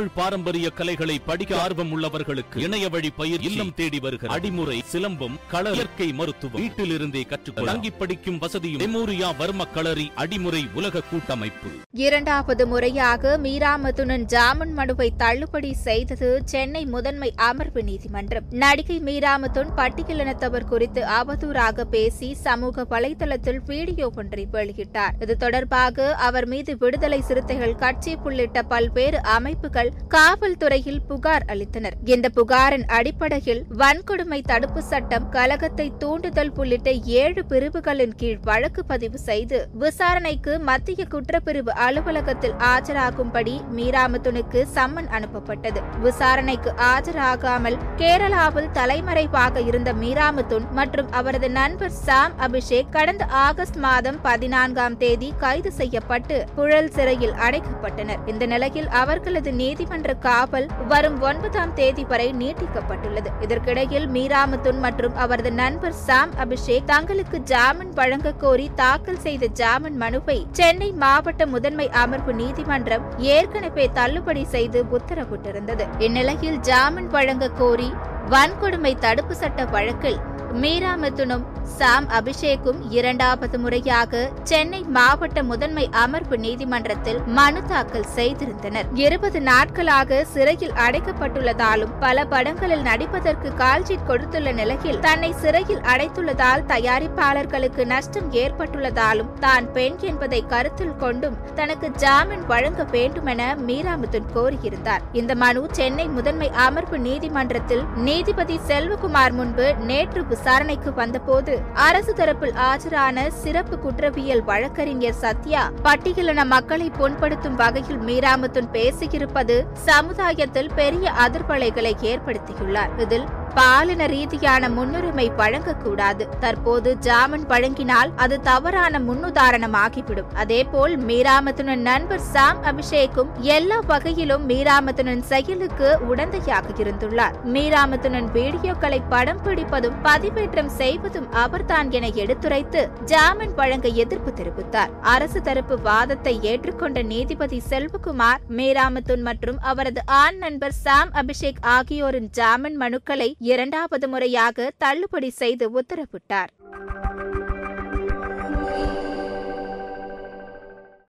தமிழ் பாரம்பரிய கலைகளை படிக்க ஆர்வம் உள்ளவர்களுக்கு இணைய வழி பயிர் இல்லம் தேடி வருகிற அடிமுறை சிலம்பம் கள இயற்கை மருத்துவம். வீட்டில் இருந்தே கற்றுக்கொள்ள. தங்கி படிக்கும் வசதியும் மெமோரியா வர்ம களரி அடிமுறை உலக கூட்டமைப்பு. இரண்டாவது முறையாக மீராமத்துடன் ஜாமீன் மனுவை தள்ளுபடி செய்தது சென்னை முதன்மை அமர்வு நீதிமன்றம். நடிகை மீராமதுன் பட்டியலினத்தவர் குறித்து அவதூறாக பேசி சமூக வலைதளத்தில் வீடியோ ஒன்றை வெளியிட்டார். இது தொடர்பாக அவர் மீது விடுதலை சிறுத்தைகள் கட்சி உள்ளிட்ட பல்வேறு அமைப்புகள் காவல்துறையில் புகார் அளித்தனர். இந்த புகாரின் அடிப்படையில் வன்கொடுமை தடுப்பு சட்டம் கலகத்தை தூண்டுதல் உள்ளிட்ட ஏழு பிரிவுகளின் கீழ் வழக்கு பதிவு செய்து விசாரணைக்கு மத்திய குற்றப்பிரிவு அலுவலகத்தில் ஆஜராகும்படி மீராமத்துனுக்கு சம்மன் அனுப்பப்பட்டது. விசாரணைக்கு ஆஜராகாமல் கேரளாவில் தலைமறைவாக இருந்த மீராமத்துன் மற்றும் அவரது நண்பர் சாம் அபிஷேக் கடந்த ஆகஸ்ட் மாதம் பதினான்காம் தேதி கைது செய்யப்பட்டு புழல் சிறையில் அடைக்கப்பட்டனர். இந்த நிலையில் அவர்களது நீதி நீதிமன்ற காவல் வரும் ஒன்பதாம் தேதி வரை நீட்டிக்கப்பட்டுள்ளது. இதற்கிடையில் மீராமத்துன் மற்றும் அவரது நண்பர் சாம் அபிஷேக் தங்களுக்கு ஜாமீன் வழங்க கோரி தாக்கல் செய்த ஜாமீன் மனுவை சென்னை மாவட்ட முதன்மை அமர்வு நீதிமன்றம் ஏற்கனவே தள்ளுபடி செய்து உத்தரவிட்டிருந்தது. இந்நிலையில் ஜாமீன் வழங்க கோரி வன்கொடுமை தடுப்பு சட்ட வழக்கில் மீராமத்துனும் சாம் அபிஷேக்கும் இரண்டாவது முறையாக சென்னை மாவட்ட முதன்மை அமர்வு நீதிமன்றத்தில் மனு தாக்கல் செய்திருந்தனர். இருபது நாட்களாக சிறையில் அடைக்கப்பட்டுள்ளதாலும் பல படங்களில் நடிப்பதற்கு கால்ஷீட் கொடுத்துள்ள நிலையில் தன்னை சிறையில் அடைத்துள்ளதால் தயாரிப்பாளர்களுக்கு நஷ்டம் ஏற்பட்டுள்ளதாலும் தான் பெண் என்பதை கருத்தில் கொண்டும் தனக்கு ஜாமீன் வழங்க வேண்டுமென மீராமுத்துன் கோரியிருந்தார். இந்த மனு சென்னை முதன்மை அமர்வு நீதிமன்றத்தில் நீதிபதி செல்வகுமார் முன்பு நேற்று விசாரணைக்கு வந்தபோது அரசு தரப்பில் ஆஜரான சிறப்பு குற்றவியல் வழக்கறிஞர் சத்யா பட்டியலின மக்களை புண்படுத்தும் வகையில் மீராமத்துன் பேசியிருப்பது சமுதாயத்தில் பெரிய அதிர்வலைகளை ஏற்படுத்தியுள்ளார். இதில் பாலின ரீதியான முன்னுரிமை வழங்கக்கூடாது. தற்போது ஜாமீன் வழங்கினால் அது தவறான முன்னுதாரணமாகிவிடும். அதேபோல் மீராமத்துனன் நண்பர் சாம் அபிஷேக்கும் எல்லா வகையிலும் மீராமத்துனன் செயலுக்கு உடந்தையாக இருந்துள்ளார். மீராமத்துனன் வீடியோக்களை படம் பிடிப்பதும் பதிவேற்றம் செய்வதும் அவர்தான் என எடுத்துரைத்து ஜாமீன் வழங்க எதிர்ப்பு தெரிவித்தார். அரசு தரப்பு வாதத்தை ஏற்றுக்கொண்ட நீதிபதி செல்வகுமார் மீராமத்துன் மற்றும் அவரது ஆண் நண்பர் சாம் அபிஷேக் ஆகியோரின் ஜாமீன் மனுக்களை இரண்டாவது முறையாக தள்ளுபடி செய்து உத்தரவிட்டார்.